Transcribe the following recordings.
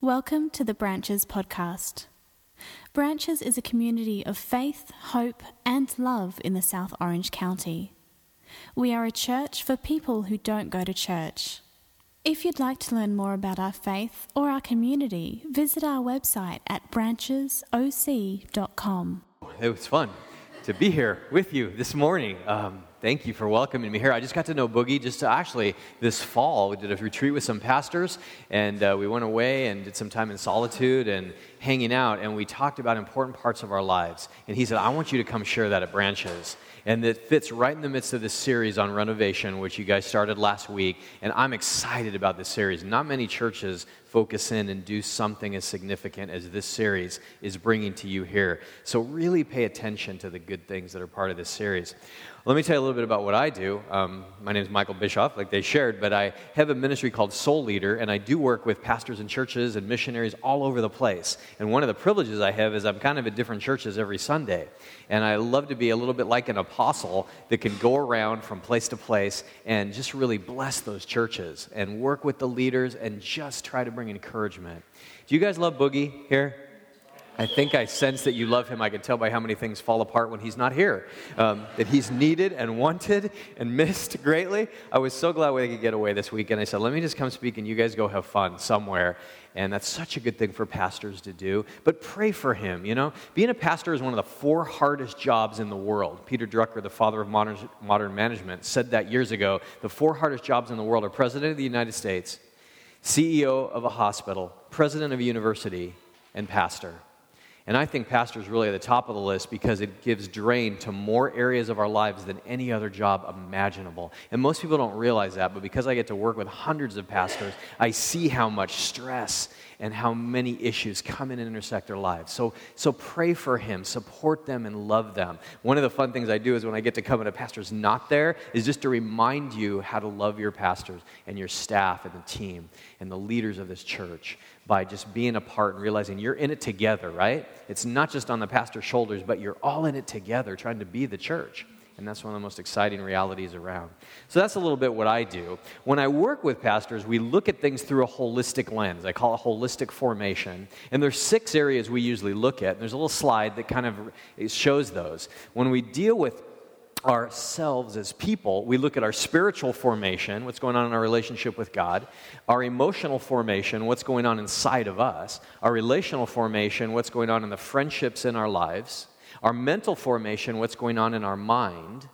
Welcome to the Branches podcast. Branches is a community of faith, hope, and love in the South Orange County. We are a church for people who don't go to church. If you'd like to learn more about our faith or our community, visit our website at branchesoc.com. It was fun to be here with you this morning. Um, thank you for welcoming me here. I just got to know Boogie just actually this fall. We did a retreat with some pastors, and uh, we went away and did some time in solitude and hanging out, and we talked about important parts of our lives. And he said, I want you to come share that at Branches. And it fits right in the midst of this series on renovation, which you guys started last week. And I'm excited about this series. Not many churches focus in and do something as significant as this series is bringing to you here. So, really pay attention to the good things that are part of this series. Let me tell you a little bit about what I do. Um, my name is Michael Bischoff, like they shared, but I have a ministry called Soul Leader, and I do work with pastors and churches and missionaries all over the place. And one of the privileges I have is I'm kind of at different churches every Sunday. And I love to be a little bit like an apostle that can go around from place to place and just really bless those churches and work with the leaders and just try to bring encouragement. Do you guys love Boogie here? I think I sense that you love him. I can tell by how many things fall apart when he's not here. Um, that he's needed and wanted and missed greatly. I was so glad we could get away this weekend. I said, let me just come speak and you guys go have fun somewhere. And that's such a good thing for pastors to do. But pray for him, you know? Being a pastor is one of the four hardest jobs in the world. Peter Drucker, the father of modern, modern management, said that years ago. The four hardest jobs in the world are president of the United States, CEO of a hospital, president of a university, and pastor. And I think pastor is really at the top of the list because it gives drain to more areas of our lives than any other job imaginable. And most people don't realize that, but because I get to work with hundreds of pastors, I see how much stress and how many issues come in and intersect their lives. So, so pray for him, support them, and love them. One of the fun things I do is when I get to come and a pastor's not there, is just to remind you how to love your pastors and your staff and the team and the leaders of this church by just being a part and realizing you're in it together, right? It's not just on the pastor's shoulders, but you're all in it together trying to be the church. And that's one of the most exciting realities around. So that's a little bit what I do. When I work with pastors, we look at things through a holistic lens. I call it holistic formation. And there's six areas we usually look at. And there's a little slide that kind of shows those. When we deal with ourselves as people, we look at our spiritual formation, what's going on in our relationship with God, our emotional formation, what's going on inside of us, our relational formation, what's going on in the friendships in our lives, our mental formation, what's going on in our mind,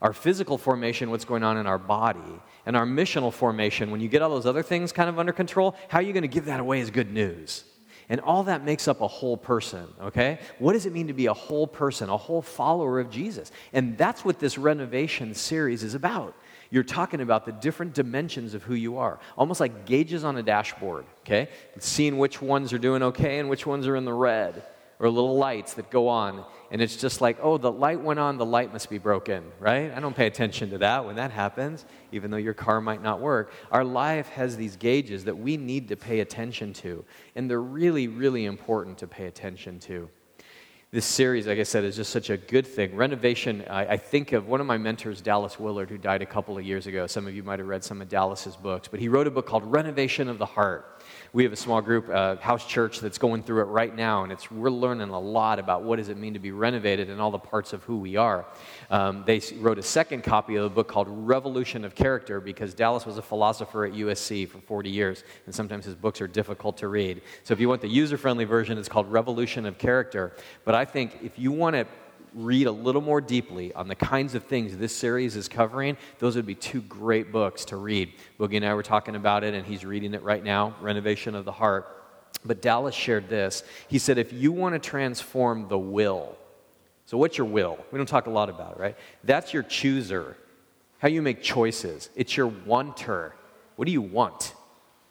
our physical formation, what's going on in our body, and our missional formation. When you get all those other things kind of under control, how are you going to give that away as good news? And all that makes up a whole person, okay? What does it mean to be a whole person, a whole follower of Jesus? And that's what this renovation series is about. You're talking about the different dimensions of who you are, almost like gauges on a dashboard, okay? Seeing which ones are doing okay and which ones are in the red or little lights that go on. And it's just like, oh, the light went on, the light must be broken, right? I don't pay attention to that when that happens, even though your car might not work. Our life has these gauges that we need to pay attention to, and they're really, really important to pay attention to. This series, like I said, is just such a good thing. Renovation, I, I think of one of my mentors, Dallas Willard, who died a couple of years ago. Some of you might have read some of Dallas's books, but he wrote a book called Renovation of the Heart we have a small group, uh, house church, that's going through it right now, and it's, we're learning a lot about what does it mean to be renovated and all the parts of who we are. Um, they wrote a second copy of a book called Revolution of Character because Dallas was a philosopher at USC for 40 years, and sometimes his books are difficult to read. So if you want the user-friendly version, it's called Revolution of Character. But I think if you want to read a little more deeply on the kinds of things this series is covering, those would be two great books to read. Boogie and I were talking about it, and he's reading it right now Renovation of the Heart. But Dallas shared this. He said, if you want to transform the will, so what's your will? We don't talk a lot about it, right? That's your chooser, how you make choices. It's your wanter. What do you want?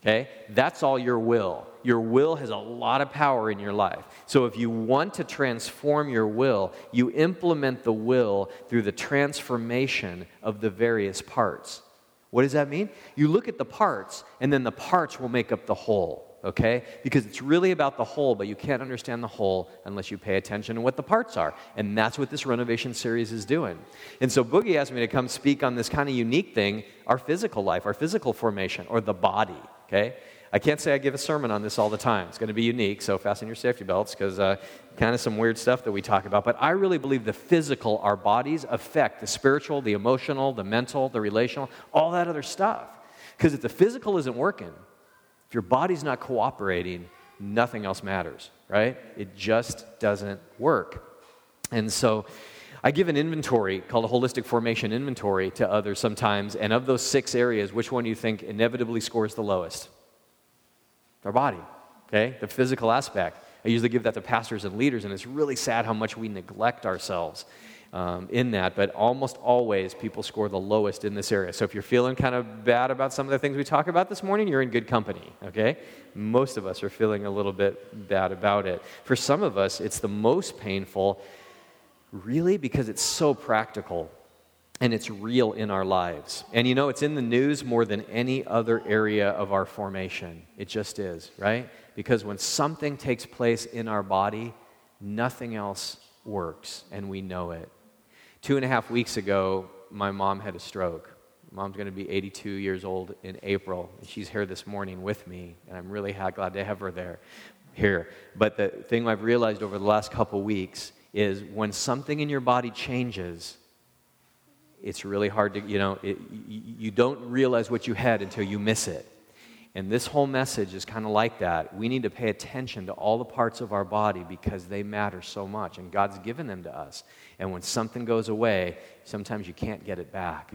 Okay? That's all your will your will has a lot of power in your life. So if you want to transform your will, you implement the will through the transformation of the various parts. What does that mean? You look at the parts, and then the parts will make up the whole okay? Because it's really about the whole, but you can't understand the whole unless you pay attention to what the parts are. And that's what this renovation series is doing. And so Boogie asked me to come speak on this kind of unique thing our physical life, our physical formation, or the body, okay? I can't say I give a sermon on this all the time. It's going to be unique, so fasten your safety belts because uh, kind of some weird stuff that we talk about. But I really believe the physical, our bodies, affect the spiritual, the emotional, the mental, the relational, all that other stuff. Because if the physical isn't working, if your body's not cooperating, nothing else matters, right? It just doesn't work. And so I give an inventory called a holistic formation inventory to others sometimes, and of those six areas, which one do you think inevitably scores the lowest? Our body, okay? The physical aspect. I usually give that to pastors and leaders, and it's really sad how much we neglect ourselves um, in that, but almost always people score the lowest in this area. So if you're feeling kind of bad about some of the things we talk about this morning, you're in good company, okay? Most of us are feeling a little bit bad about it. For some of us, it's the most painful, really, because it's so practical and it's real in our lives. And you know, it's in the news more than any other area of our formation. It just is, right? Because when something takes place in our body, nothing else works, and we know it. Two and a half weeks ago, my mom had a stroke. Mom's going to be 82 years old in April, and she's here this morning with me, and I'm really glad to have her there here. But the thing I've realized over the last couple weeks is when something in your body changes, it's really hard to, you know, it, you don't realize what you had until you miss it. And this whole message is kind of like that. We need to pay attention to all the parts of our body because they matter so much, and God's given them to us. And when something goes away, sometimes you can't get it back.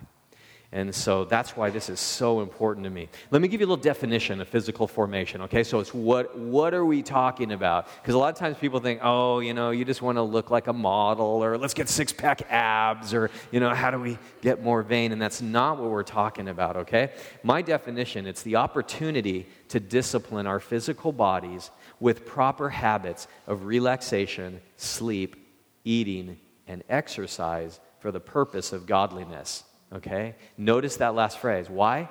And so that's why this is so important to me. Let me give you a little definition of physical formation, okay? So it's what, what are we talking about? Because a lot of times people think, oh, you know, you just want to look like a model, or let's get six pack abs, or, you know, how do we get more vain? And that's not what we're talking about, okay? My definition it's the opportunity to discipline our physical bodies with proper habits of relaxation, sleep, eating, and exercise for the purpose of godliness. Okay? Notice that last phrase. Why?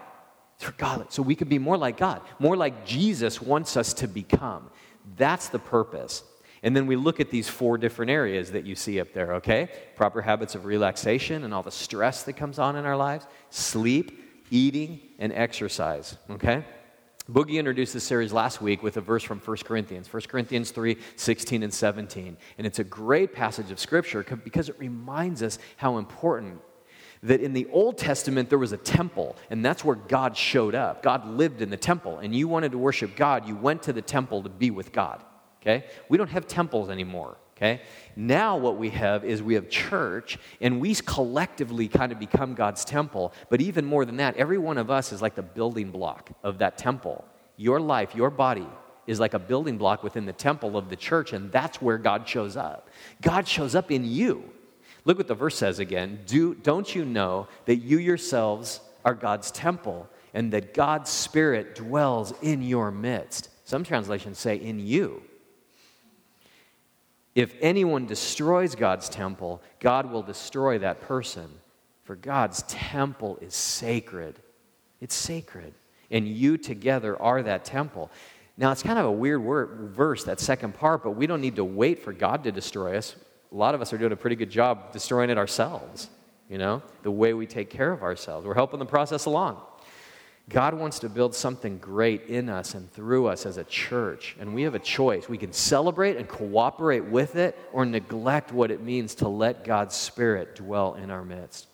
For God, so we could be more like God, more like Jesus wants us to become. That's the purpose. And then we look at these four different areas that you see up there, okay? Proper habits of relaxation and all the stress that comes on in our lives, sleep, eating, and exercise, okay? Boogie introduced this series last week with a verse from 1 Corinthians, 1 Corinthians 3 16 and 17. And it's a great passage of Scripture because it reminds us how important that in the Old Testament there was a temple, and that's where God showed up. God lived in the temple, and you wanted to worship God, you went to the temple to be with God. Okay? We don't have temples anymore. Okay? Now, what we have is we have church, and we collectively kind of become God's temple. But even more than that, every one of us is like the building block of that temple. Your life, your body, is like a building block within the temple of the church, and that's where God shows up. God shows up in you. Look what the verse says again. Do, don't you know that you yourselves are God's temple and that God's Spirit dwells in your midst? Some translations say in you. If anyone destroys God's temple, God will destroy that person. For God's temple is sacred. It's sacred. And you together are that temple. Now, it's kind of a weird word, verse, that second part, but we don't need to wait for God to destroy us a lot of us are doing a pretty good job destroying it ourselves, you know, the way we take care of ourselves. We're helping the process along. God wants to build something great in us and through us as a church, and we have a choice. We can celebrate and cooperate with it or neglect what it means to let God's Spirit dwell in our midst.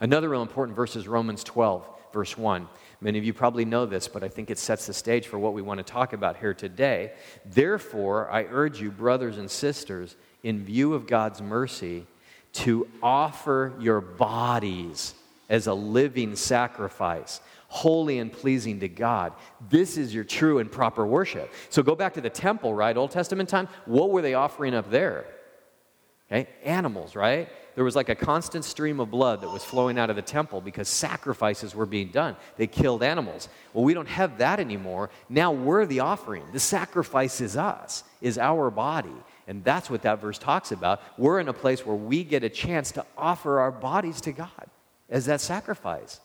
Another real important verse is Romans 12, verse 1. Many of you probably know this, but I think it sets the stage for what we want to talk about here today. Therefore, I urge you, brothers and sisters, in view of God's mercy, to offer your bodies as a living sacrifice, holy and pleasing to God. This is your true and proper worship. So go back to the temple, right? Old Testament time. What were they offering up there? Okay, animals, right? There was like a constant stream of blood that was flowing out of the temple because sacrifices were being done. They killed animals. Well, we don't have that anymore. Now we're the offering. The sacrifice is us, is our body. And that's what that verse talks about. We're in a place where we get a chance to offer our bodies to God as that sacrifice.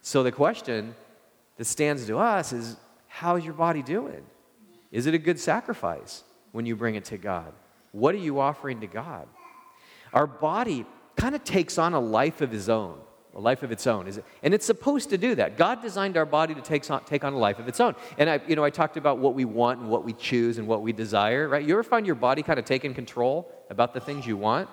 So the question that stands to us is how's your body doing? Is it a good sacrifice when you bring it to God? What are you offering to God? Our body kind of takes on a life of his own a life of its own. Is it? And it's supposed to do that. God designed our body to take on, take on a life of its own. And I, you know, I talked about what we want and what we choose and what we desire, right? You ever find your body kind of taking control about the things you want?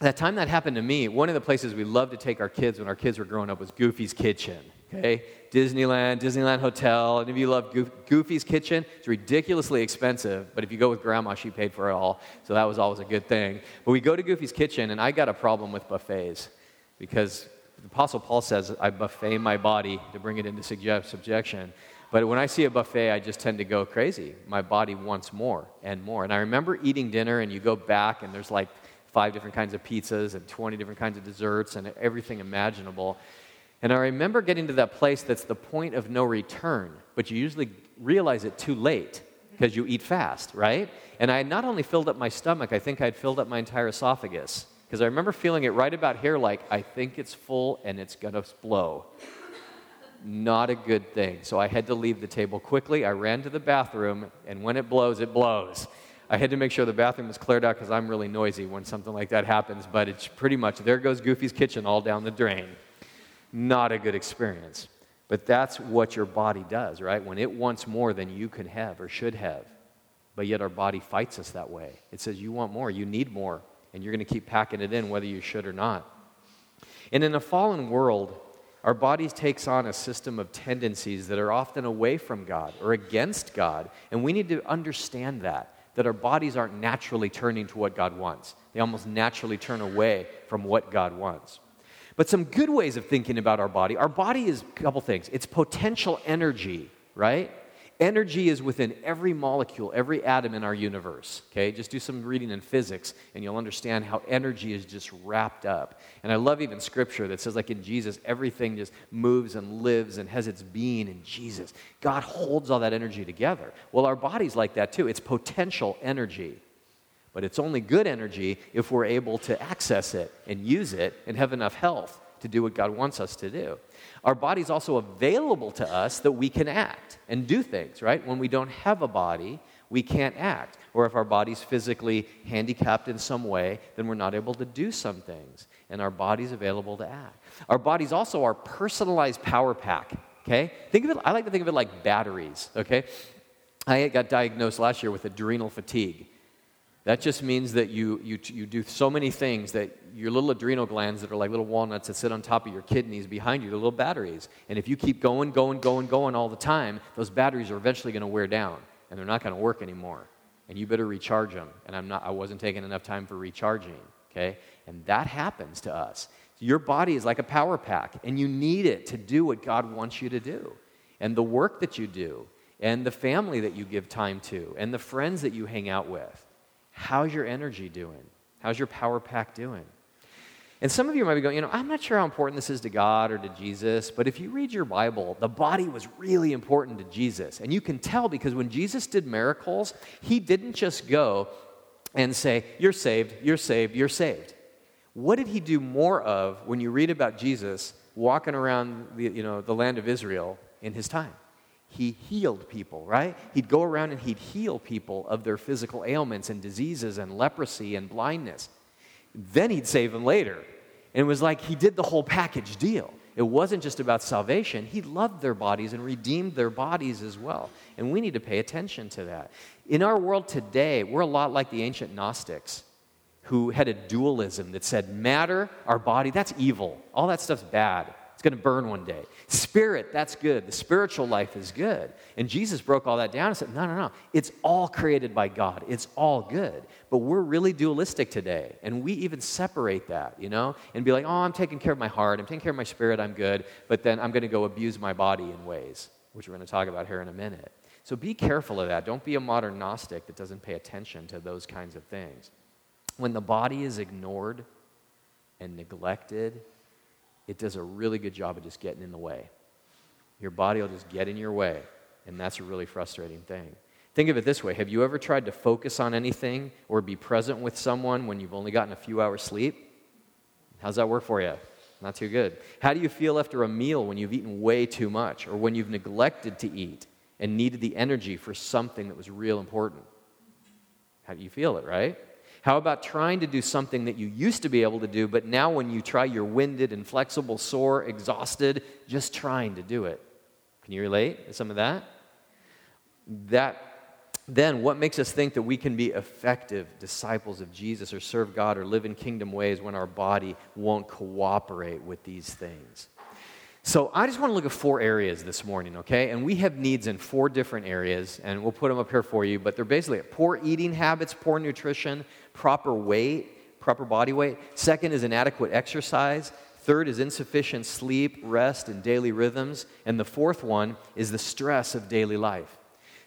That time that happened to me, one of the places we loved to take our kids when our kids were growing up was Goofy's Kitchen. Okay? Disneyland, Disneyland Hotel. And if you love Goofy's Kitchen, it's ridiculously expensive, but if you go with grandma, she paid for it all. So that was always a good thing. But we go to Goofy's Kitchen, and I got a problem with buffets because the Apostle Paul says, I buffet my body to bring it into subjection. But when I see a buffet, I just tend to go crazy. My body wants more and more. And I remember eating dinner, and you go back, and there's like five different kinds of pizzas and 20 different kinds of desserts and everything imaginable. And I remember getting to that place that's the point of no return, but you usually realize it too late because you eat fast, right? And I not only filled up my stomach, I think I'd filled up my entire esophagus. Because I remember feeling it right about here like, I think it's full and it's going to blow. Not a good thing. So I had to leave the table quickly. I ran to the bathroom, and when it blows, it blows. I had to make sure the bathroom was cleared out because I'm really noisy when something like that happens, but it's pretty much there goes Goofy's kitchen all down the drain. Not a good experience. But that's what your body does, right? When it wants more than you can have or should have. But yet our body fights us that way. It says, You want more, you need more, and you're going to keep packing it in whether you should or not. And in a fallen world, our bodies takes on a system of tendencies that are often away from God or against God, and we need to understand that that our bodies aren't naturally turning to what God wants. They almost naturally turn away from what God wants. But some good ways of thinking about our body our body is a couple things it's potential energy, right? Energy is within every molecule, every atom in our universe. Okay, just do some reading in physics and you'll understand how energy is just wrapped up. And I love even scripture that says, like in Jesus, everything just moves and lives and has its being in Jesus. God holds all that energy together. Well, our body's like that too. It's potential energy. But it's only good energy if we're able to access it and use it and have enough health to do what God wants us to do. Our body's also available to us that we can act and do things, right? When we don't have a body, we can't act. Or if our body's physically handicapped in some way, then we're not able to do some things. And our body's available to act. Our body's also our personalized power pack, okay? Think of it, I like to think of it like batteries, okay? I got diagnosed last year with adrenal fatigue. That just means that you, you, you do so many things that your little adrenal glands that are like little walnuts that sit on top of your kidneys behind you, they're little batteries. And if you keep going, going, going, going all the time, those batteries are eventually going to wear down and they're not going to work anymore. And you better recharge them. And I'm not, I wasn't taking enough time for recharging, okay? And that happens to us. Your body is like a power pack, and you need it to do what God wants you to do. And the work that you do, and the family that you give time to, and the friends that you hang out with. How's your energy doing? How's your power pack doing? And some of you might be going, you know, I'm not sure how important this is to God or to Jesus, but if you read your Bible, the body was really important to Jesus. And you can tell because when Jesus did miracles, he didn't just go and say, You're saved, you're saved, you're saved. What did he do more of when you read about Jesus walking around the, you know, the land of Israel in his time? He healed people, right? He'd go around and he'd heal people of their physical ailments and diseases and leprosy and blindness. Then he'd save them later. And it was like he did the whole package deal. It wasn't just about salvation, he loved their bodies and redeemed their bodies as well. And we need to pay attention to that. In our world today, we're a lot like the ancient Gnostics who had a dualism that said matter, our body, that's evil. All that stuff's bad. It's going to burn one day. Spirit, that's good. The spiritual life is good. And Jesus broke all that down and said, no, no, no. It's all created by God. It's all good. But we're really dualistic today. And we even separate that, you know, and be like, oh, I'm taking care of my heart. I'm taking care of my spirit. I'm good. But then I'm going to go abuse my body in ways, which we're going to talk about here in a minute. So be careful of that. Don't be a modern Gnostic that doesn't pay attention to those kinds of things. When the body is ignored and neglected it does a really good job of just getting in the way. Your body will just get in your way, and that's a really frustrating thing. Think of it this way Have you ever tried to focus on anything or be present with someone when you've only gotten a few hours sleep? How's that work for you? Not too good. How do you feel after a meal when you've eaten way too much or when you've neglected to eat and needed the energy for something that was real important? How do you feel it, right? How about trying to do something that you used to be able to do, but now when you try, you're winded, inflexible, sore, exhausted, just trying to do it? Can you relate to some of that? That then what makes us think that we can be effective disciples of Jesus or serve God or live in kingdom ways when our body won't cooperate with these things? So I just want to look at four areas this morning, okay? And we have needs in four different areas, and we'll put them up here for you, but they're basically poor eating habits, poor nutrition, proper weight, proper body weight. Second is inadequate exercise. Third is insufficient sleep, rest, and daily rhythms. And the fourth one is the stress of daily life.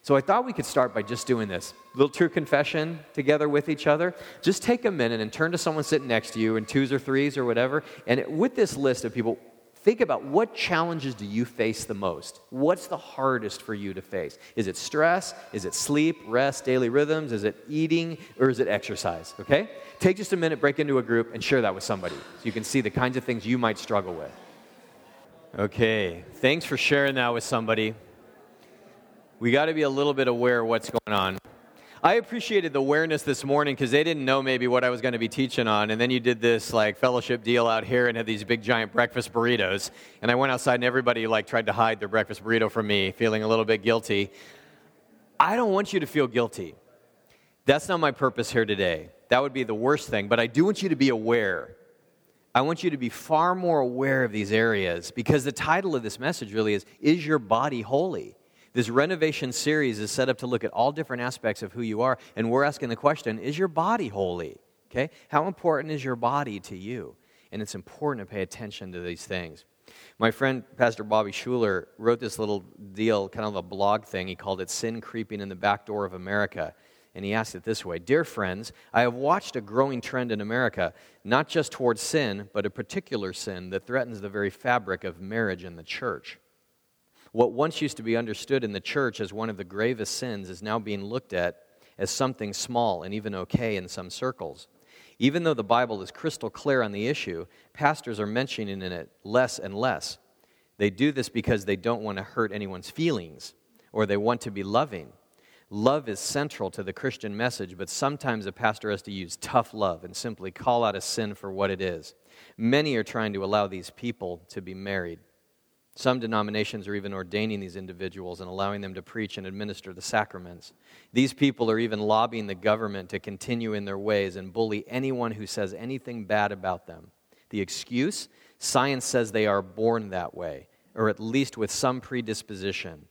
So I thought we could start by just doing this. Little true confession together with each other. Just take a minute and turn to someone sitting next to you in twos or threes or whatever. And with this list of people, think about what challenges do you face the most? What's the hardest for you to face? Is it stress? Is it sleep, rest, daily rhythms? Is it eating? Or is it exercise? Okay? Take just a minute, break into a group, and share that with somebody so you can see the kinds of things you might struggle with. Okay, thanks for sharing that with somebody. We got to be a little bit aware of what's going on. I appreciated the awareness this morning because they didn't know maybe what I was going to be teaching on. And then you did this like fellowship deal out here and had these big giant breakfast burritos. And I went outside and everybody like tried to hide their breakfast burrito from me, feeling a little bit guilty. I don't want you to feel guilty. That's not my purpose here today. That would be the worst thing. But I do want you to be aware. I want you to be far more aware of these areas because the title of this message really is Is Your Body Holy? This renovation series is set up to look at all different aspects of who you are, and we're asking the question is your body holy? Okay? How important is your body to you? And it's important to pay attention to these things. My friend, Pastor Bobby Schuller, wrote this little deal, kind of a blog thing. He called it Sin Creeping in the Back Door of America. And he asked it this way Dear friends, I have watched a growing trend in America, not just towards sin, but a particular sin that threatens the very fabric of marriage and the church. What once used to be understood in the church as one of the gravest sins is now being looked at as something small and even okay in some circles. Even though the Bible is crystal clear on the issue, pastors are mentioning it less and less. They do this because they don't want to hurt anyone's feelings or they want to be loving. Love is central to the Christian message, but sometimes a pastor has to use tough love and simply call out a sin for what it is. Many are trying to allow these people to be married. Some denominations are even ordaining these individuals and allowing them to preach and administer the sacraments. These people are even lobbying the government to continue in their ways and bully anyone who says anything bad about them. The excuse? Science says they are born that way, or at least with some predisposition.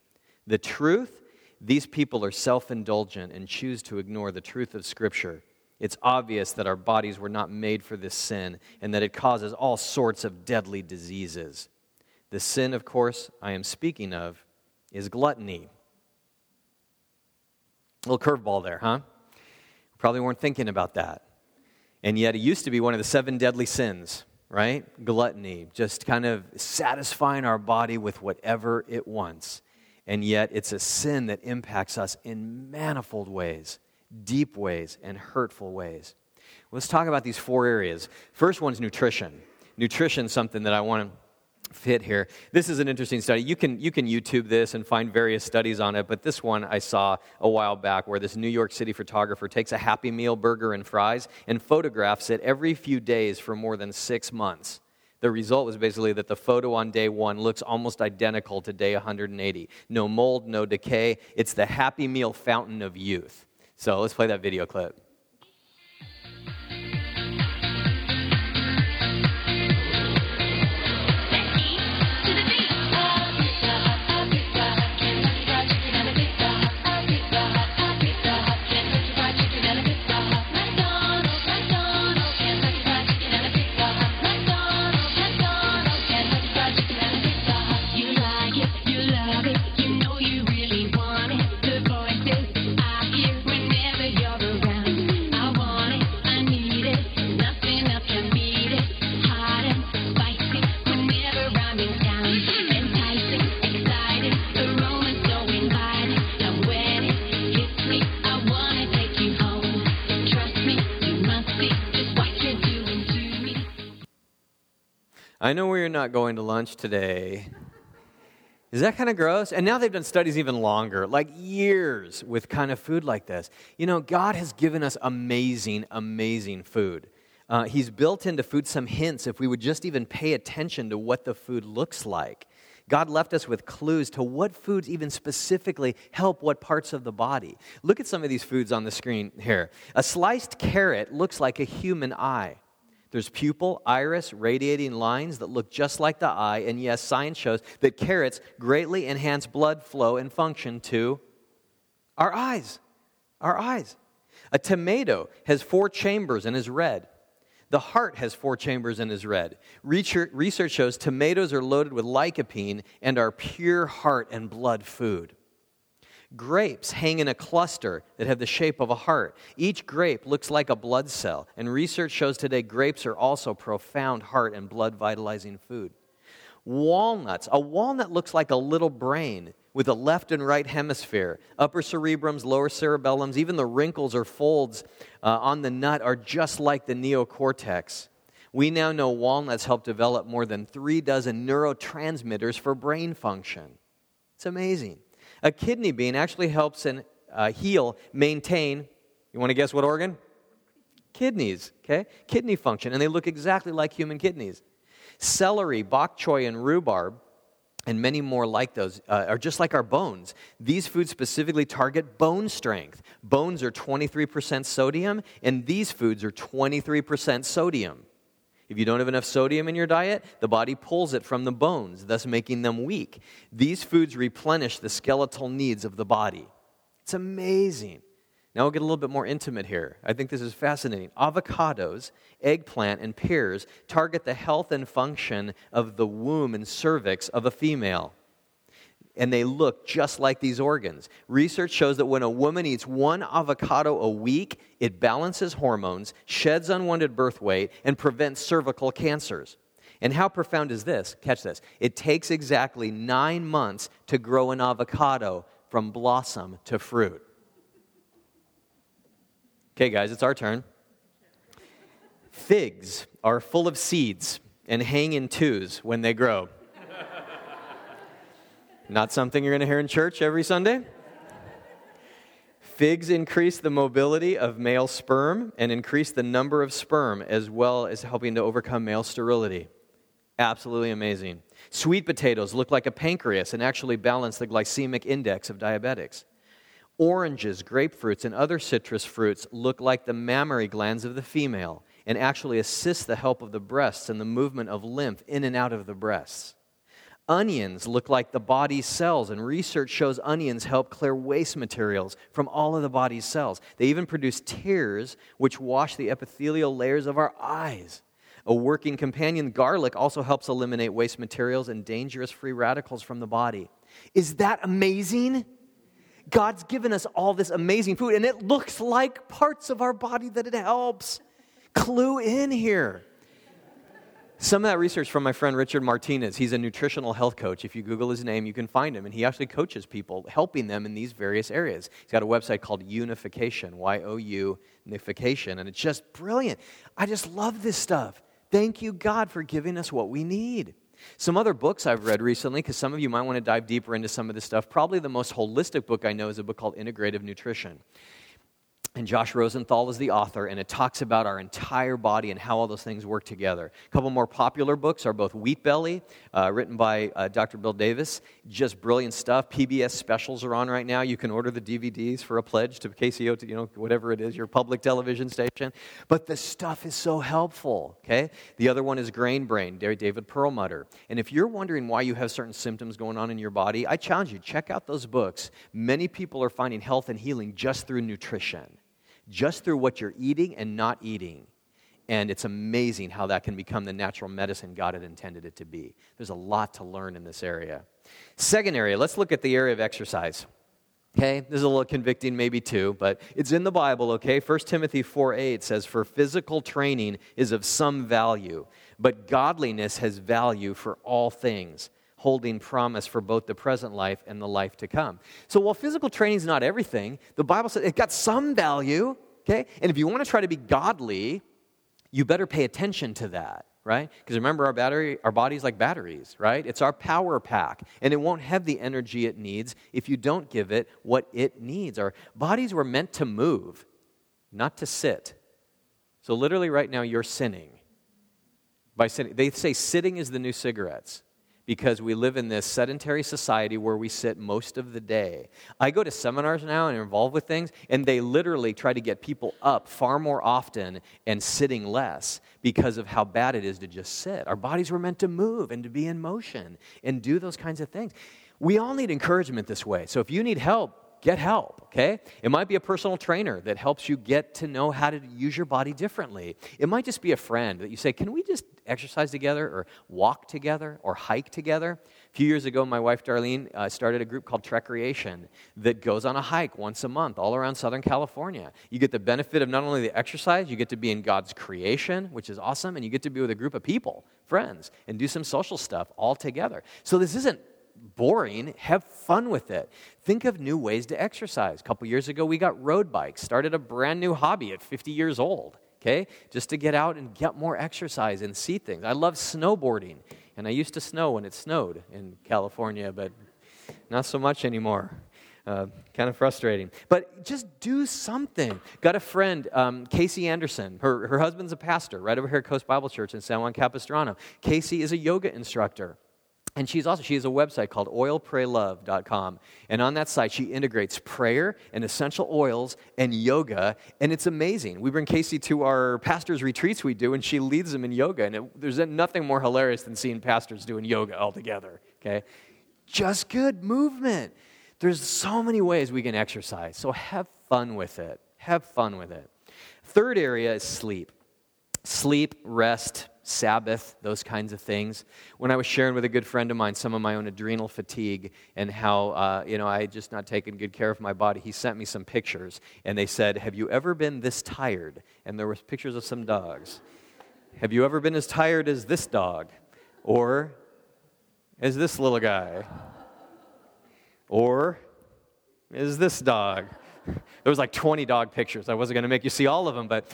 The truth? These people are self indulgent and choose to ignore the truth of Scripture. It's obvious that our bodies were not made for this sin and that it causes all sorts of deadly diseases. The sin, of course, I am speaking of is gluttony. A little curveball there, huh? Probably weren't thinking about that. And yet, it used to be one of the seven deadly sins, right? Gluttony, just kind of satisfying our body with whatever it wants. And yet, it's a sin that impacts us in manifold ways, deep ways, and hurtful ways. Let's talk about these four areas. First one's nutrition. Nutrition something that I want to fit here. This is an interesting study. You can, you can YouTube this and find various studies on it, but this one I saw a while back where this New York City photographer takes a Happy Meal burger and fries and photographs it every few days for more than six months. The result was basically that the photo on day one looks almost identical to day 180. No mold, no decay. It's the Happy Meal fountain of youth. So let's play that video clip. I know where you're not going to lunch today. Is that kind of gross? And now they've done studies even longer, like years, with kind of food like this. You know, God has given us amazing, amazing food. Uh, he's built into food some hints if we would just even pay attention to what the food looks like. God left us with clues to what foods even specifically help what parts of the body. Look at some of these foods on the screen here. A sliced carrot looks like a human eye. There's pupil, iris, radiating lines that look just like the eye, and yes, science shows that carrots greatly enhance blood flow and function to our eyes. Our eyes. A tomato has four chambers and is red. The heart has four chambers and is red. Research shows tomatoes are loaded with lycopene and are pure heart and blood food. Grapes hang in a cluster that have the shape of a heart. Each grape looks like a blood cell, and research shows today grapes are also profound heart and blood vitalizing food. Walnuts. A walnut looks like a little brain with a left and right hemisphere. Upper cerebrums, lower cerebellums, even the wrinkles or folds uh, on the nut are just like the neocortex. We now know walnuts help develop more than three dozen neurotransmitters for brain function. It's amazing. A kidney bean actually helps and uh, heal, maintain, you want to guess what organ? Kidneys, okay? Kidney function, and they look exactly like human kidneys. Celery, bok choy, and rhubarb and many more like those uh, are just like our bones. These foods specifically target bone strength. Bones are 23% sodium, and these foods are 23% sodium. If you don't have enough sodium in your diet, the body pulls it from the bones, thus making them weak. These foods replenish the skeletal needs of the body. It's amazing. Now we'll get a little bit more intimate here. I think this is fascinating. Avocados, eggplant, and pears target the health and function of the womb and cervix of a female. And they look just like these organs. Research shows that when a woman eats one avocado a week, it balances hormones, sheds unwanted birth weight, and prevents cervical cancers. And how profound is this? Catch this. It takes exactly nine months to grow an avocado from blossom to fruit. Okay, guys, it's our turn. Figs are full of seeds and hang in twos when they grow. Not something you're going to hear in church every Sunday. Figs increase the mobility of male sperm and increase the number of sperm, as well as helping to overcome male sterility. Absolutely amazing. Sweet potatoes look like a pancreas and actually balance the glycemic index of diabetics. Oranges, grapefruits, and other citrus fruits look like the mammary glands of the female and actually assist the help of the breasts and the movement of lymph in and out of the breasts. Onions look like the body's cells, and research shows onions help clear waste materials from all of the body's cells. They even produce tears, which wash the epithelial layers of our eyes. A working companion, garlic, also helps eliminate waste materials and dangerous free radicals from the body. Is that amazing? God's given us all this amazing food, and it looks like parts of our body that it helps. Clue in here. Some of that research from my friend Richard Martinez. He's a nutritional health coach. If you Google his name, you can find him. And he actually coaches people, helping them in these various areas. He's got a website called Younification, Y O U, Nification. And it's just brilliant. I just love this stuff. Thank you, God, for giving us what we need. Some other books I've read recently, because some of you might want to dive deeper into some of this stuff. Probably the most holistic book I know is a book called Integrative Nutrition and Josh Rosenthal is the author, and it talks about our entire body and how all those things work together. A couple more popular books are both Wheat Belly, uh, written by uh, Dr. Bill Davis, just brilliant stuff. PBS specials are on right now. You can order the DVDs for a pledge to KCO, to, you know, whatever it is, your public television station. But the stuff is so helpful, okay? The other one is Grain Brain, David Perlmutter. And if you're wondering why you have certain symptoms going on in your body, I challenge you, check out those books. Many people are finding health and healing just through nutrition just through what you're eating and not eating. And it's amazing how that can become the natural medicine God had intended it to be. There's a lot to learn in this area. Second area, let's look at the area of exercise. Okay, this is a little convicting, maybe too, but it's in the Bible, okay? 1 Timothy 4 8 says, For physical training is of some value, but godliness has value for all things holding promise for both the present life and the life to come. So while physical training is not everything, the Bible says it got some value, okay? And if you want to try to be godly, you better pay attention to that. right? Because remember, our battery, our body's like batteries, right? It's our power pack, and it won't have the energy it needs if you don't give it what it needs. Our bodies were meant to move, not to sit. So literally, right now, you're sinning. By sitting, they say sitting is the new cigarettes because we live in this sedentary society where we sit most of the day. I go to seminars now and involved with things, and they literally try to get people up far more often and sitting less because of how bad it is to just sit. Our bodies were meant to move and to be in motion and do those kinds of things. We all need encouragement this way. So if you need help, get help, okay? It might be a personal trainer that helps you get to know how to use your body differently. It might just be a friend that you say, Can we just exercise together or walk together or hike together? A few years ago, my wife Darlene uh, started a group called Trekreation that goes on a hike once a month all around Southern California. You get the benefit of not only the exercise, you get to be in God's creation, which is awesome, and you get to be with a group of people, friends, and do some social stuff all together. So this isn't boring. Have fun with it. Think of new ways to exercise. A couple years ago, we got road bikes, started a brand new hobby at 50 years old, okay? Just to get out and get more exercise and see things. I love snowboarding, and I used to snow when it snowed in California, but not so much anymore. Uh, kind of frustrating. But just do something. Got a friend, um, Casey Anderson. Her, her husband's a pastor right over here at Coast Bible Church in San Juan Capistrano. Casey is a yoga instructor. And she's also, she has a website called oilpraylove.com. And on that site, she integrates prayer and essential oils and yoga. And it's amazing. We bring Casey to our pastors' retreats we do, and she leads them in yoga. And it, there's nothing more hilarious than seeing pastors doing yoga all together, okay? Just good movement. There's so many ways we can exercise. So have fun with it. Have fun with it. Third area is sleep. Sleep, rest, Sabbath, those kinds of things. When I was sharing with a good friend of mine some of my own adrenal fatigue and how, uh, you know, I had just not taken good care of my body, he sent me some pictures and they said, Have you ever been this tired? And there were pictures of some dogs. Have you ever been as tired as this dog? Or as this little guy? Or is this dog? There was like 20 dog pictures. I wasn't going to make you see all of them, but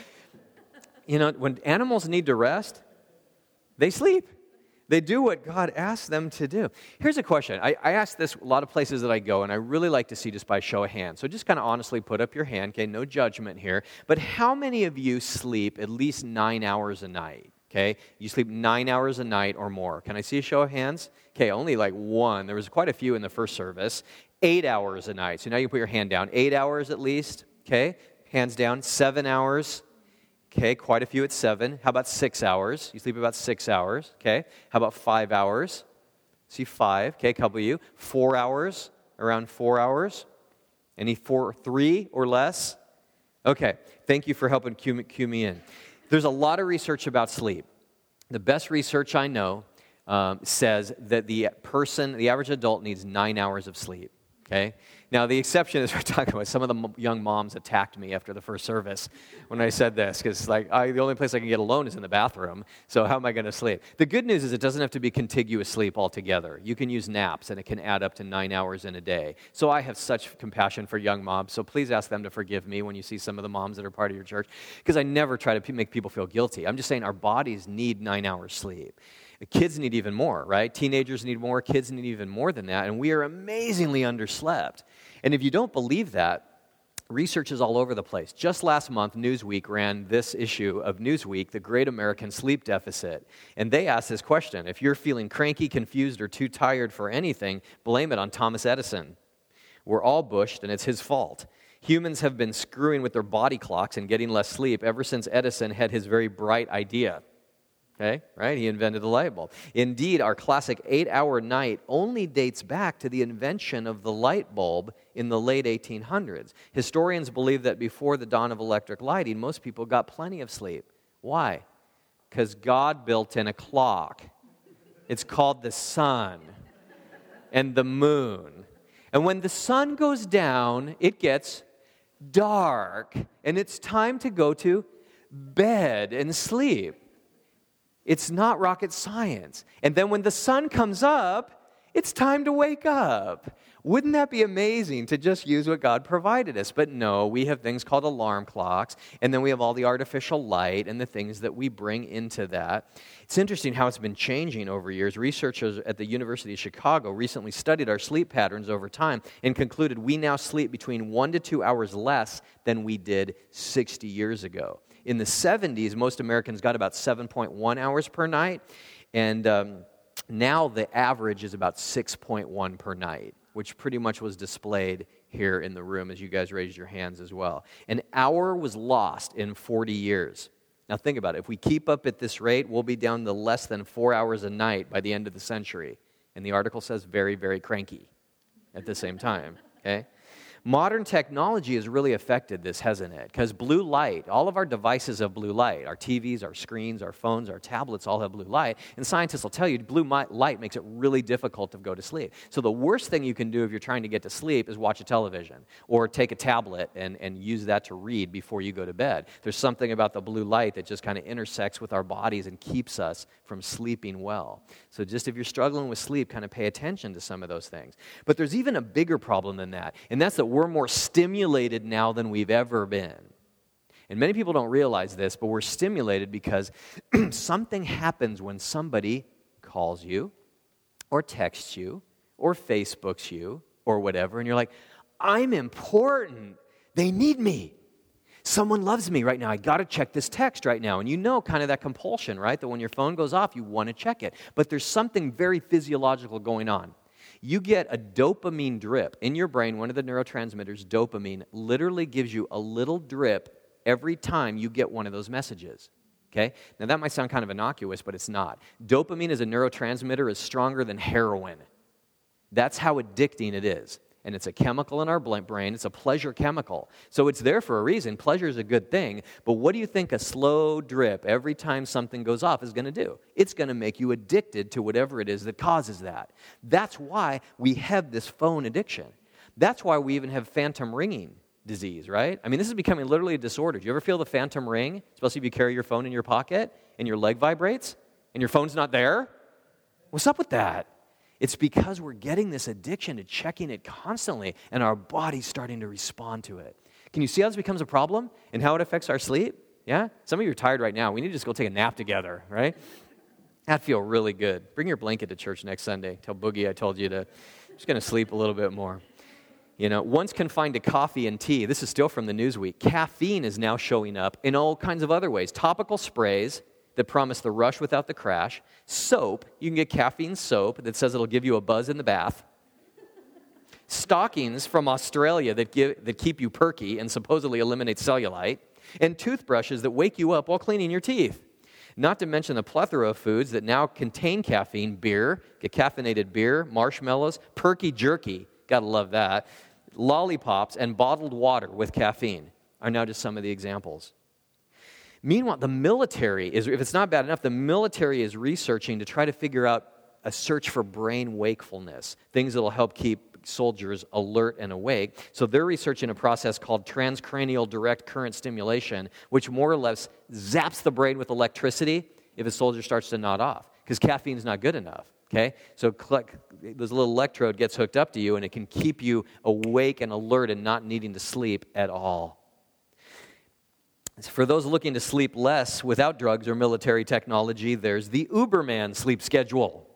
you know, when animals need to rest, they sleep. They do what God asks them to do. Here's a question. I, I ask this a lot of places that I go, and I really like to see just by show of hands. So just kind of honestly put up your hand, okay? No judgment here. But how many of you sleep at least nine hours a night? Okay? You sleep nine hours a night or more. Can I see a show of hands? Okay, only like one. There was quite a few in the first service. Eight hours a night. So now you put your hand down. Eight hours at least. Okay? Hands down. Seven hours. Okay, quite a few at seven. How about six hours? You sleep about six hours. Okay. How about five hours? See five. Okay, a couple of you. Four hours, around four hours. Any four, three or less? Okay, thank you for helping cue, cue me in. There's a lot of research about sleep. The best research I know um, says that the person, the average adult, needs nine hours of sleep. Okay? Now, the exception is we're talking about some of the young moms attacked me after the first service when I said this, because like the only place I can get alone is in the bathroom. So how am I going to sleep? The good news is it doesn't have to be contiguous sleep altogether. You can use naps, and it can add up to nine hours in a day. So I have such compassion for young moms. So please ask them to forgive me when you see some of the moms that are part of your church, because I never try to make people feel guilty. I'm just saying our bodies need nine hours sleep. Kids need even more, right? Teenagers need more, kids need even more than that, and we are amazingly underslept. And if you don't believe that, research is all over the place. Just last month, Newsweek ran this issue of Newsweek, The Great American Sleep Deficit. And they asked this question If you're feeling cranky, confused, or too tired for anything, blame it on Thomas Edison. We're all bushed, and it's his fault. Humans have been screwing with their body clocks and getting less sleep ever since Edison had his very bright idea. Okay, right? He invented the light bulb. Indeed, our classic eight hour night only dates back to the invention of the light bulb in the late 1800s. Historians believe that before the dawn of electric lighting, most people got plenty of sleep. Why? Because God built in a clock. It's called the sun and the moon. And when the sun goes down, it gets dark, and it's time to go to bed and sleep. It's not rocket science. And then when the sun comes up, It's time to wake up. Wouldn't that be amazing to just use what God provided us? But no, we have things called alarm clocks, and then we have all the artificial light and the things that we bring into that. It's interesting how it's been changing over years. Researchers at the University of Chicago recently studied our sleep patterns over time and concluded we now sleep between one to two hours less than we did 60 years ago. In the 70s, most Americans got about 7.1 hours per night, and um, now the average is about 6.1 per night which pretty much was displayed here in the room as you guys raised your hands as well. An hour was lost in 40 years. Now, think about it. If we keep up at this rate, we'll be down to less than four hours a night by the end of the century. And the article says very, very cranky at the same time. Okay? Modern technology has really affected this, hasn't it? Because blue light, all of our devices have blue light. Our TVs, our screens, our phones, our tablets all have blue light. And scientists will tell you blue light makes it really difficult to go to sleep. So the worst thing you can do if you're trying to get to sleep is watch a television or take a tablet and, and use that to read before you go to bed. There's something about the blue light that just kind of intersects with our bodies and keeps us from sleeping well. So just if you're struggling with sleep, kind of pay attention to some of those things. But there's even a bigger problem than that, and that's that we're more stimulated now than we've ever been. And many people don't realize this, but we're stimulated because something happens when somebody calls you, or texts you, or Facebooks you, or whatever, and you're like, I'm important. They need me. Someone loves me right now. I got to check this text right now. And you know, kind of that compulsion, right? That when your phone goes off, you want to check it. But there's something very physiological going on you get a dopamine drip in your brain. One of the neurotransmitters, dopamine, literally gives you a little drip every time you get one of those messages. Okay? Now, that might sound kind of innocuous, but it's not. Dopamine as a neurotransmitter is stronger than heroin. That's how addicting it is and it's a chemical in our brain. It's a pleasure chemical. So it's there for a reason. Pleasure is a good thing. But what do you think a slow drip every time something goes off is going to do? It's going to make you addicted to whatever it is that causes that. That's why we have this phone addiction. That's why we even have phantom ringing disease, right? I mean, this is becoming literally a disorder. Do you ever feel the phantom ring, especially if you carry your phone in your pocket and your leg vibrates and your phone's not there? What's up with that? It's because we're getting this addiction to checking it constantly, and our body's starting to respond to it. Can you see how this becomes a problem and how it affects our sleep? Yeah? Some of you are tired right now. We need to just go take a nap together, right? That'd feel really good. Bring your blanket to church next Sunday. Tell Boogie I told you to just going to sleep a little bit more. You know, once confined to coffee and tea, this is still from the Newsweek, caffeine is now showing up in all kinds of other ways. Topical sprays, that promise the rush without the crash. Soap, you can get caffeine soap that says it'll give you a buzz in the bath. Stockings from Australia that, give, that keep you perky and supposedly eliminate cellulite. And toothbrushes that wake you up while cleaning your teeth. Not to mention the plethora of foods that now contain caffeine beer, get caffeinated beer, marshmallows, perky jerky, gotta love that, lollipops, and bottled water with caffeine are now just some of the examples. Meanwhile, the military is, if it's not bad enough, the military is researching to try to figure out a search for brain wakefulness, things that will help keep soldiers alert and awake. So they're researching a process called transcranial direct current stimulation, which more or less zaps the brain with electricity if a soldier starts to nod off, because caffeine's not good enough. Okay? So this little electrode gets hooked up to you and it can keep you awake and alert and not needing to sleep at all. For those looking to sleep less without drugs or military technology, there's the Uberman sleep schedule.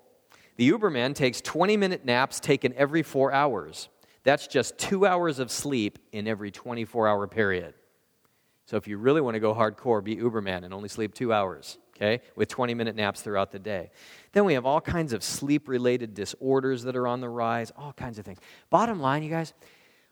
The Uberman takes 20 minute naps taken every four hours. That's just two hours of sleep in every 24 hour period. So if you really want to go hardcore, be Uberman and only sleep two hours, okay, with 20 minute naps throughout the day. Then we have all kinds of sleep related disorders that are on the rise, all kinds of things. Bottom line, you guys,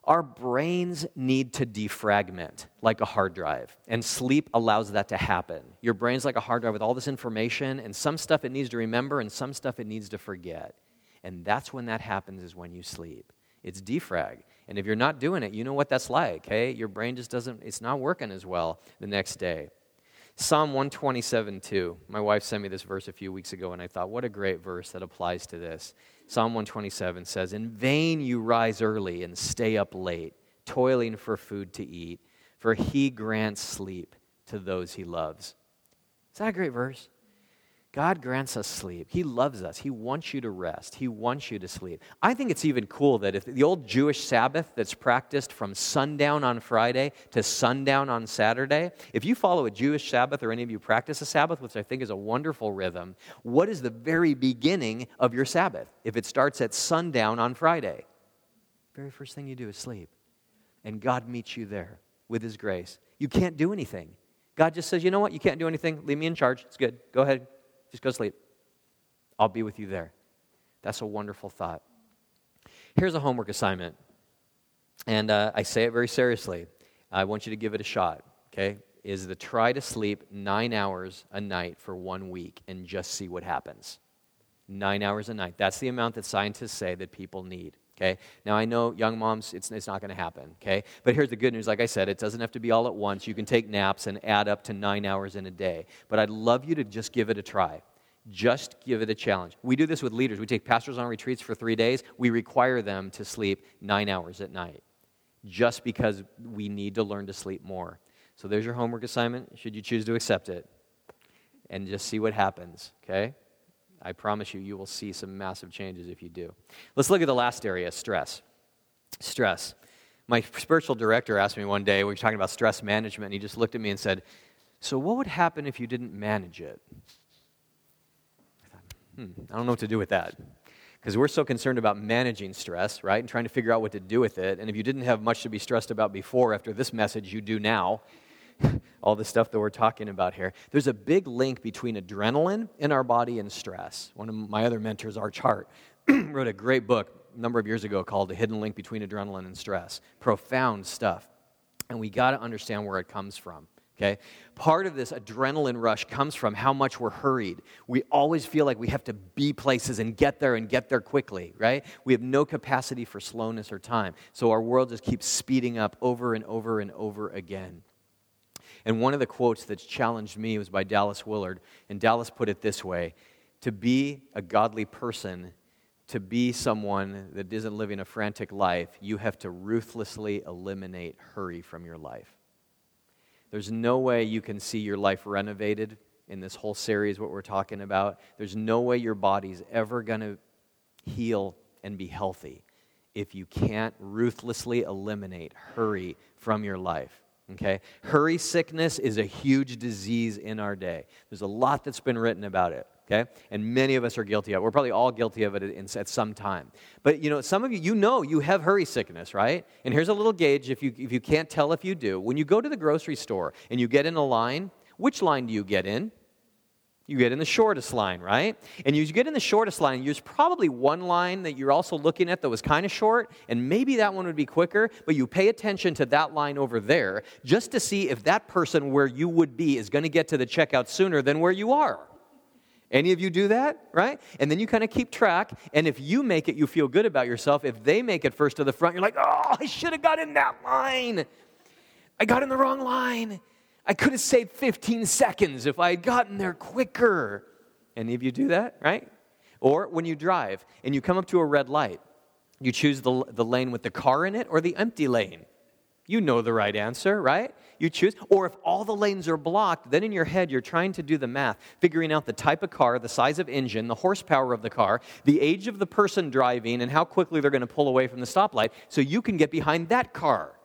our brains need to defragment like a hard drive, and sleep allows that to happen. Your brain's like a hard drive with all this information, and some stuff it needs to remember, and some stuff it needs to forget. And that's when that happens, is when you sleep. It's defrag. And if you're not doing it, you know what that's like, hey? Your brain just doesn't, it's not working as well the next day. Psalm 127 2. My wife sent me this verse a few weeks ago, and I thought, what a great verse that applies to this. Psalm 127 says, In vain you rise early and stay up late, toiling for food to eat, for he grants sleep to those he loves. Is that a great verse? God grants us sleep. He loves us. He wants you to rest. He wants you to sleep. I think it's even cool that if the old Jewish Sabbath that's practiced from sundown on Friday to sundown on Saturday, if you follow a Jewish Sabbath or any of you practice a Sabbath, which I think is a wonderful rhythm, what is the very beginning of your Sabbath if it starts at sundown on Friday? Very first thing you do is sleep. And God meets you there with His grace. You can't do anything. God just says, you know what? You can't do anything. Leave me in charge. It's good. Go ahead. Just go sleep. I'll be with you there. That's a wonderful thought. Here's a homework assignment. And uh, I say it very seriously. I want you to give it a shot, okay? Is to try to sleep nine hours a night for one week and just see what happens. Nine hours a night. That's the amount that scientists say that people need. Okay? Now, I know young moms, it's, it's not going to happen. Okay? But here's the good news. Like I said, it doesn't have to be all at once. You can take naps and add up to nine hours in a day. But I'd love you to just give it a try. Just give it a challenge. We do this with leaders. We take pastors on retreats for three days. We require them to sleep nine hours at night just because we need to learn to sleep more. So there's your homework assignment, should you choose to accept it. And just see what happens, okay? I promise you, you will see some massive changes if you do. Let's look at the last area stress. Stress. My spiritual director asked me one day, we were talking about stress management, and he just looked at me and said, So, what would happen if you didn't manage it? I thought, hmm, I don't know what to do with that. Because we're so concerned about managing stress, right? And trying to figure out what to do with it. And if you didn't have much to be stressed about before, after this message, you do now. all the stuff that we're talking about here. There's a big link between adrenaline in our body and stress. One of my other mentors, Arch Hart, wrote a great book a number of years ago called The Hidden Link Between Adrenaline and Stress. Profound stuff. And we got to understand where it comes from. Okay? Part of this adrenaline rush comes from how much we're hurried. We always feel like we have to be places and get there and get there quickly, right? We have no capacity for slowness or time. So our world just keeps speeding up over and over and over again. And one of the quotes that's challenged me was by Dallas Willard. And Dallas put it this way To be a godly person, to be someone that isn't living a frantic life, you have to ruthlessly eliminate hurry from your life. There's no way you can see your life renovated in this whole series, what we're talking about. There's no way your body's ever going to heal and be healthy if you can't ruthlessly eliminate hurry from your life. Okay? Hurry sickness is a huge disease in our day. There's a lot that's been written about it. Okay? And many of us are guilty of it. We're probably all guilty of it at some time. But you know, some of you, you know you have hurry sickness, right? And here's a little gauge if you, if you can't tell if you do. When you go to the grocery store and you get in a line, which line do you get in? You get in the shortest line, right? And you get in the shortest line, there's probably one line that you're also looking at that was kind of short, and maybe that one would be quicker, but you pay attention to that line over there just to see if that person where you would be is going to get to the checkout sooner than where you are. Any of you do that, right? And then you kind of keep track, and if you make it, you feel good about yourself. If they make it first to the front, you're like, oh, I should have got in that line. I got in the wrong line. I could have saved 15 seconds if I had gotten there quicker. Any of you do that, right? Or when you drive and you come up to a red light, you choose the, the lane with the car in it or the empty lane. You know the right answer, right? You choose. Or if all the lanes are blocked, then in your head you're trying to do the math, figuring out the type of car, the size of engine, the horsepower of the car, the age of the person driving, and how quickly they're going to pull away from the stoplight so you can get behind that car.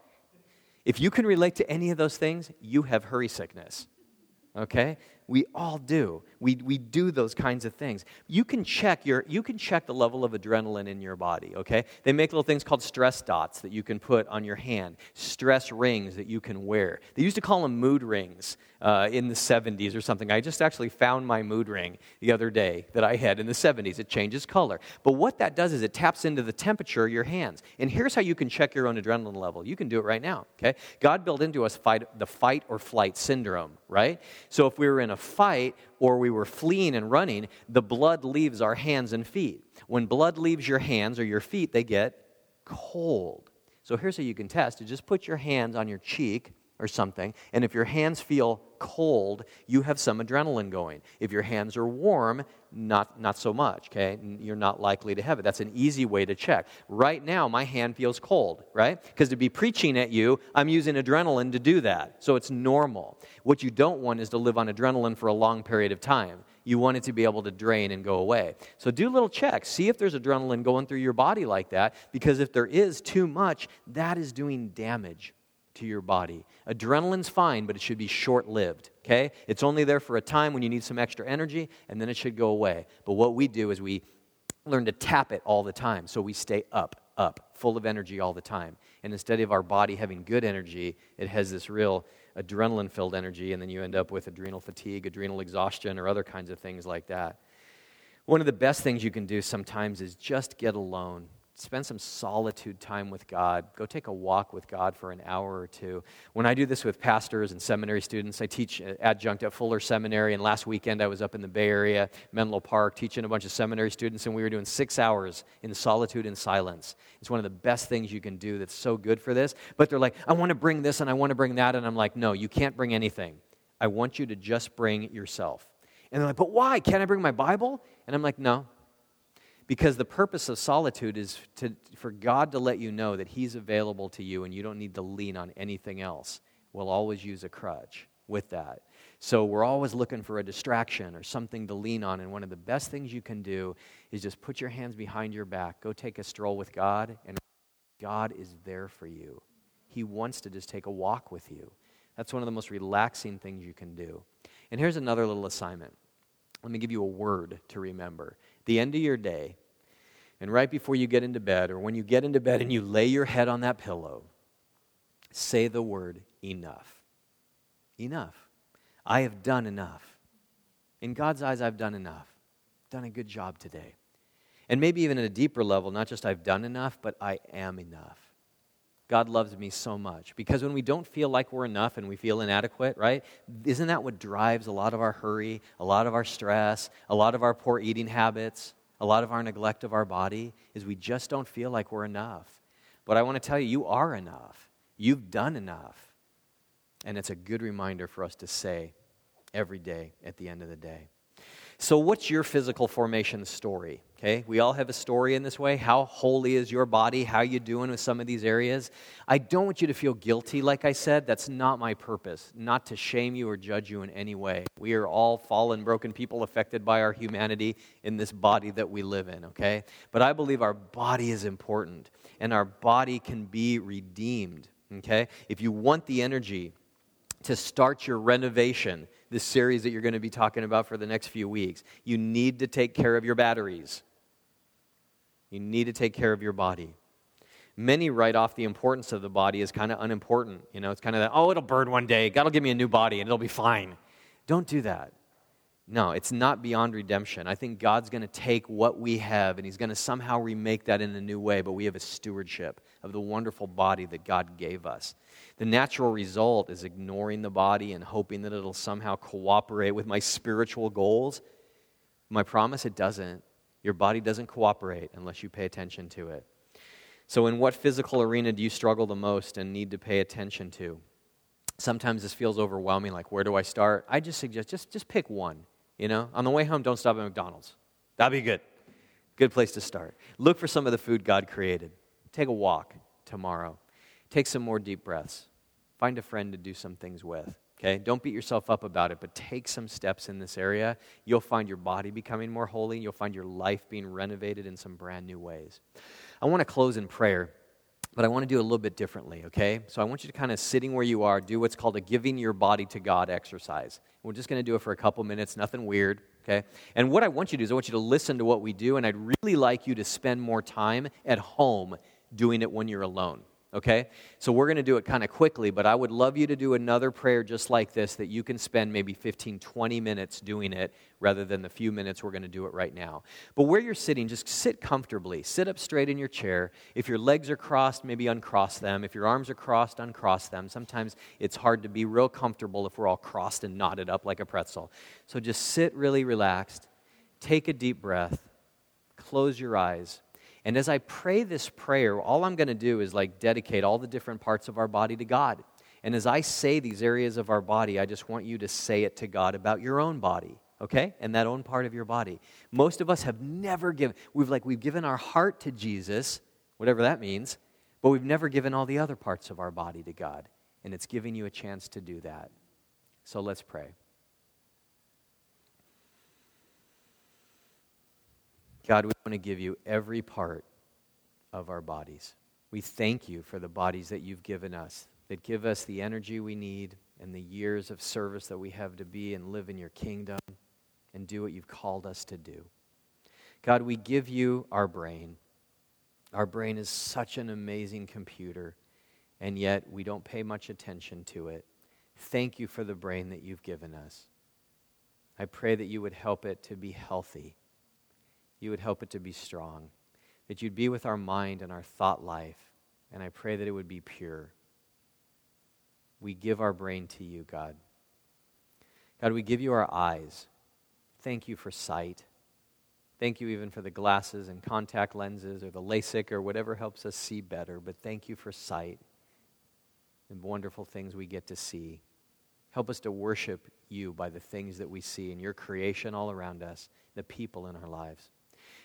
If you can relate to any of those things, you have hurry sickness. Okay? We all do. We, we do those kinds of things. You can check your you can check the level of adrenaline in your body, okay? They make little things called stress dots that you can put on your hand, stress rings that you can wear. They used to call them mood rings uh, in the 70s or something. I just actually found my mood ring the other day that I had in the 70s. It changes color. But what that does is it taps into the temperature of your hands. And here's how you can check your own adrenaline level. You can do it right now, okay? God built into us fight, the fight or flight syndrome, right? So if we were in a fight or we were fleeing and running, the blood leaves our hands and feet. When blood leaves your hands or your feet, they get cold. So here's how you can test: is just put your hands on your cheek or something, and if your hands feel cold, you have some adrenaline going. If your hands are warm, not, not so much, okay? You're not likely to have it. That's an easy way to check. Right now, my hand feels cold, right? Because to be preaching at you, I'm using adrenaline to do that. So it's normal. What you don't want is to live on adrenaline for a long period of time. You want it to be able to drain and go away. So do little checks. See if there's adrenaline going through your body like that, because if there is too much, that is doing damage to your body. Adrenaline's fine, but it should be short lived, okay? It's only there for a time when you need some extra energy, and then it should go away. But what we do is we learn to tap it all the time, so we stay up, up, full of energy all the time. And instead of our body having good energy, it has this real adrenaline filled energy, and then you end up with adrenal fatigue, adrenal exhaustion, or other kinds of things like that. One of the best things you can do sometimes is just get alone spend some solitude time with God. Go take a walk with God for an hour or two. When I do this with pastors and seminary students, I teach adjunct at Fuller Seminary, and last weekend I was up in the Bay Area, Menlo Park, teaching a bunch of seminary students, and we were doing six hours in solitude and silence. It's one of the best things you can do that's so good for this. But they're like, I want to bring this and I want to bring that, and I'm like, no, you can't bring anything. I want you to just bring yourself. And they're like, but why? Can't I bring my Bible? And I'm like, no, because the purpose of solitude is to, for God to let you know that He's available to you and you don't need to lean on anything else. We'll always use a crutch with that. So we're always looking for a distraction or something to lean on. And one of the best things you can do is just put your hands behind your back, go take a stroll with God, and God is there for you. He wants to just take a walk with you. That's one of the most relaxing things you can do. And here's another little assignment. Let me give you a word to remember the end of your day, and right before you get into bed, or when you get into bed and you lay your head on that pillow, say the word enough. Enough. I have done enough. In God's eyes, I've done enough. Done a good job today. And maybe even at a deeper level, not just I've done enough, but I am enough. God loves me so much. Because when we don't feel like we're enough and we feel inadequate, right? Isn't that what drives a lot of our hurry, a lot of our stress, a lot of our poor eating habits, a lot of our neglect of our body? Is we just don't feel like we're enough. But I want to tell you, you are enough. You've done enough. And it's a good reminder for us to say every day at the end of the day. So, what's your physical formation story? Okay, we all have a story in this way. How holy is your body? How you doing with some of these areas? I don't want you to feel guilty, like I said. That's not my purpose. Not to shame you or judge you in any way. We are all fallen, broken people affected by our humanity in this body that we live in, okay? But I believe our body is important and our body can be redeemed, okay? If you want the energy to start your renovation, this series that you're going to be talking about for the next few weeks, you need to take care of your batteries. You need to take care of your body. Many write off the importance of the body as kind of unimportant. You know, it's kind of that, oh, it'll burn one day. God will give me a new body and it'll be fine. Don't do that. No, it's not beyond redemption. I think God's going to take what we have and He's going to somehow remake that in a new way, but we have a stewardship of the wonderful body that God gave us. The natural result is ignoring the body and hoping that it'll somehow cooperate with my spiritual goals. My promise, it doesn't. Your body doesn't cooperate unless you pay attention to it. So, in what physical arena do you struggle the most and need to pay attention to? Sometimes this feels overwhelming, like, where do I start? I just suggest just, just pick one. You know, on the way home, don't stop at McDonald's. That'd be good. Good place to start. Look for some of the food God created. Take a walk tomorrow. Take some more deep breaths. Find a friend to do some things with. Okay? Don't beat yourself up about it, but take some steps in this area. You'll find your body becoming more holy. You'll find your life being renovated in some brand new ways. I want to close in prayer, but I want to do it a little bit differently, okay? So I want you to kind of sitting where you are, do what's called a giving your body to God exercise. We're just going to do it for a couple minutes, nothing weird, okay? And what I want you to do is I want you to listen to what we do, and I'd really like you to spend more time at home doing it when you're alone okay? So we're going to do it kind of quickly, but I would love you to do another prayer just like this that you can spend maybe 15, 20 minutes doing it rather than the few minutes we're going to do it right now. But where you're sitting, just sit comfortably. Sit up straight in your chair. If your legs are crossed, maybe uncross them. If your arms are crossed, uncross them. Sometimes it's hard to be real comfortable if we're all crossed and knotted up like a pretzel. So just sit really relaxed. Take a deep breath. Close your eyes and as I pray this prayer, all I'm going to do is like dedicate all the different parts of our body to God. And as I say these areas of our body, I just want you to say it to God about your own body, okay? And that own part of your body. Most of us have never given, we've like, we've given our heart to Jesus, whatever that means, but we've never given all the other parts of our body to God. And it's giving you a chance to do that. So let's pray. God, we want to give you every part of our bodies. We thank you for the bodies that you've given us, that give us the energy we need and the years of service that we have to be and live in your kingdom and do what you've called us to do. God, we give you our brain. Our brain is such an amazing computer, and yet we don't pay much attention to it. Thank you for the brain that you've given us. I pray that you would help it to be healthy you would help it to be strong, that you'd be with our mind and our thought life, and I pray that it would be pure. We give our brain to you, God. God, we give you our eyes. Thank you for sight. Thank you even for the glasses and contact lenses or the LASIK or whatever helps us see better. But thank you for sight and wonderful things we get to see. Help us to worship you by the things that we see in your creation all around us, the people in our lives.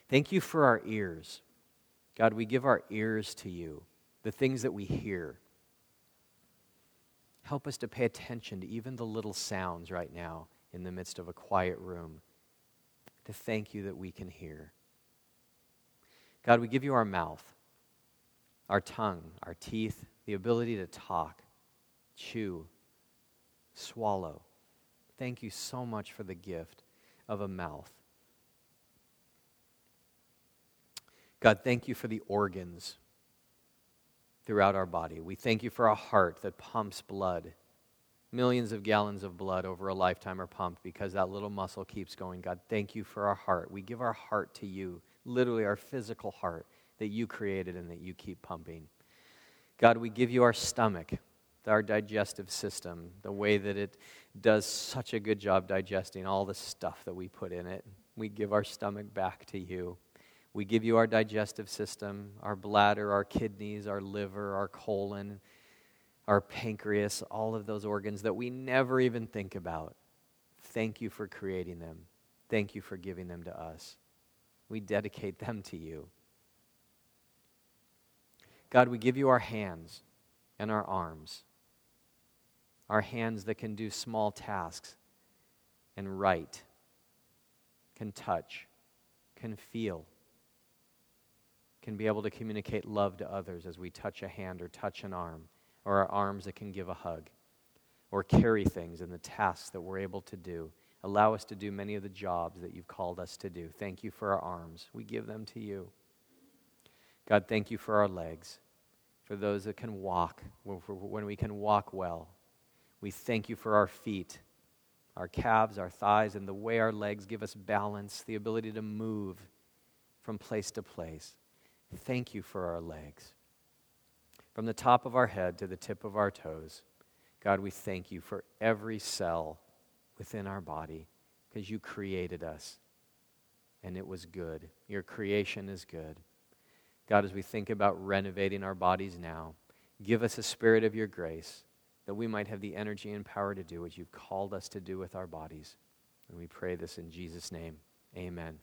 Thank you for our ears. God, we give our ears to you, the things that we hear. Help us to pay attention to even the little sounds right now in the midst of a quiet room, to thank you that we can hear. God, we give you our mouth, our tongue, our teeth, the ability to talk, chew, swallow. Thank you so much for the gift of a mouth. God, thank you for the organs throughout our body. We thank you for a heart that pumps blood. Millions of gallons of blood over a lifetime are pumped because that little muscle keeps going. God, thank you for our heart. We give our heart to you, literally our physical heart that you created and that you keep pumping. God, we give you our stomach, our digestive system, the way that it does such a good job digesting all the stuff that we put in it. We give our stomach back to you. We give you our digestive system, our bladder, our kidneys, our liver, our colon, our pancreas, all of those organs that we never even think about. Thank you for creating them. Thank you for giving them to us. We dedicate them to you. God, we give you our hands and our arms, our hands that can do small tasks and write, can touch, can feel can be able to communicate love to others as we touch a hand or touch an arm, or our arms that can give a hug, or carry things in the tasks that we're able to do. Allow us to do many of the jobs that you've called us to do. Thank you for our arms. We give them to you. God, thank you for our legs, for those that can walk, when we can walk well. We thank you for our feet, our calves, our thighs, and the way our legs give us balance, the ability to move from place to place. Thank you for our legs. From the top of our head to the tip of our toes, God, we thank you for every cell within our body because you created us and it was good. Your creation is good. God, as we think about renovating our bodies now, give us a spirit of your grace that we might have the energy and power to do what you've called us to do with our bodies. And we pray this in Jesus' name. Amen.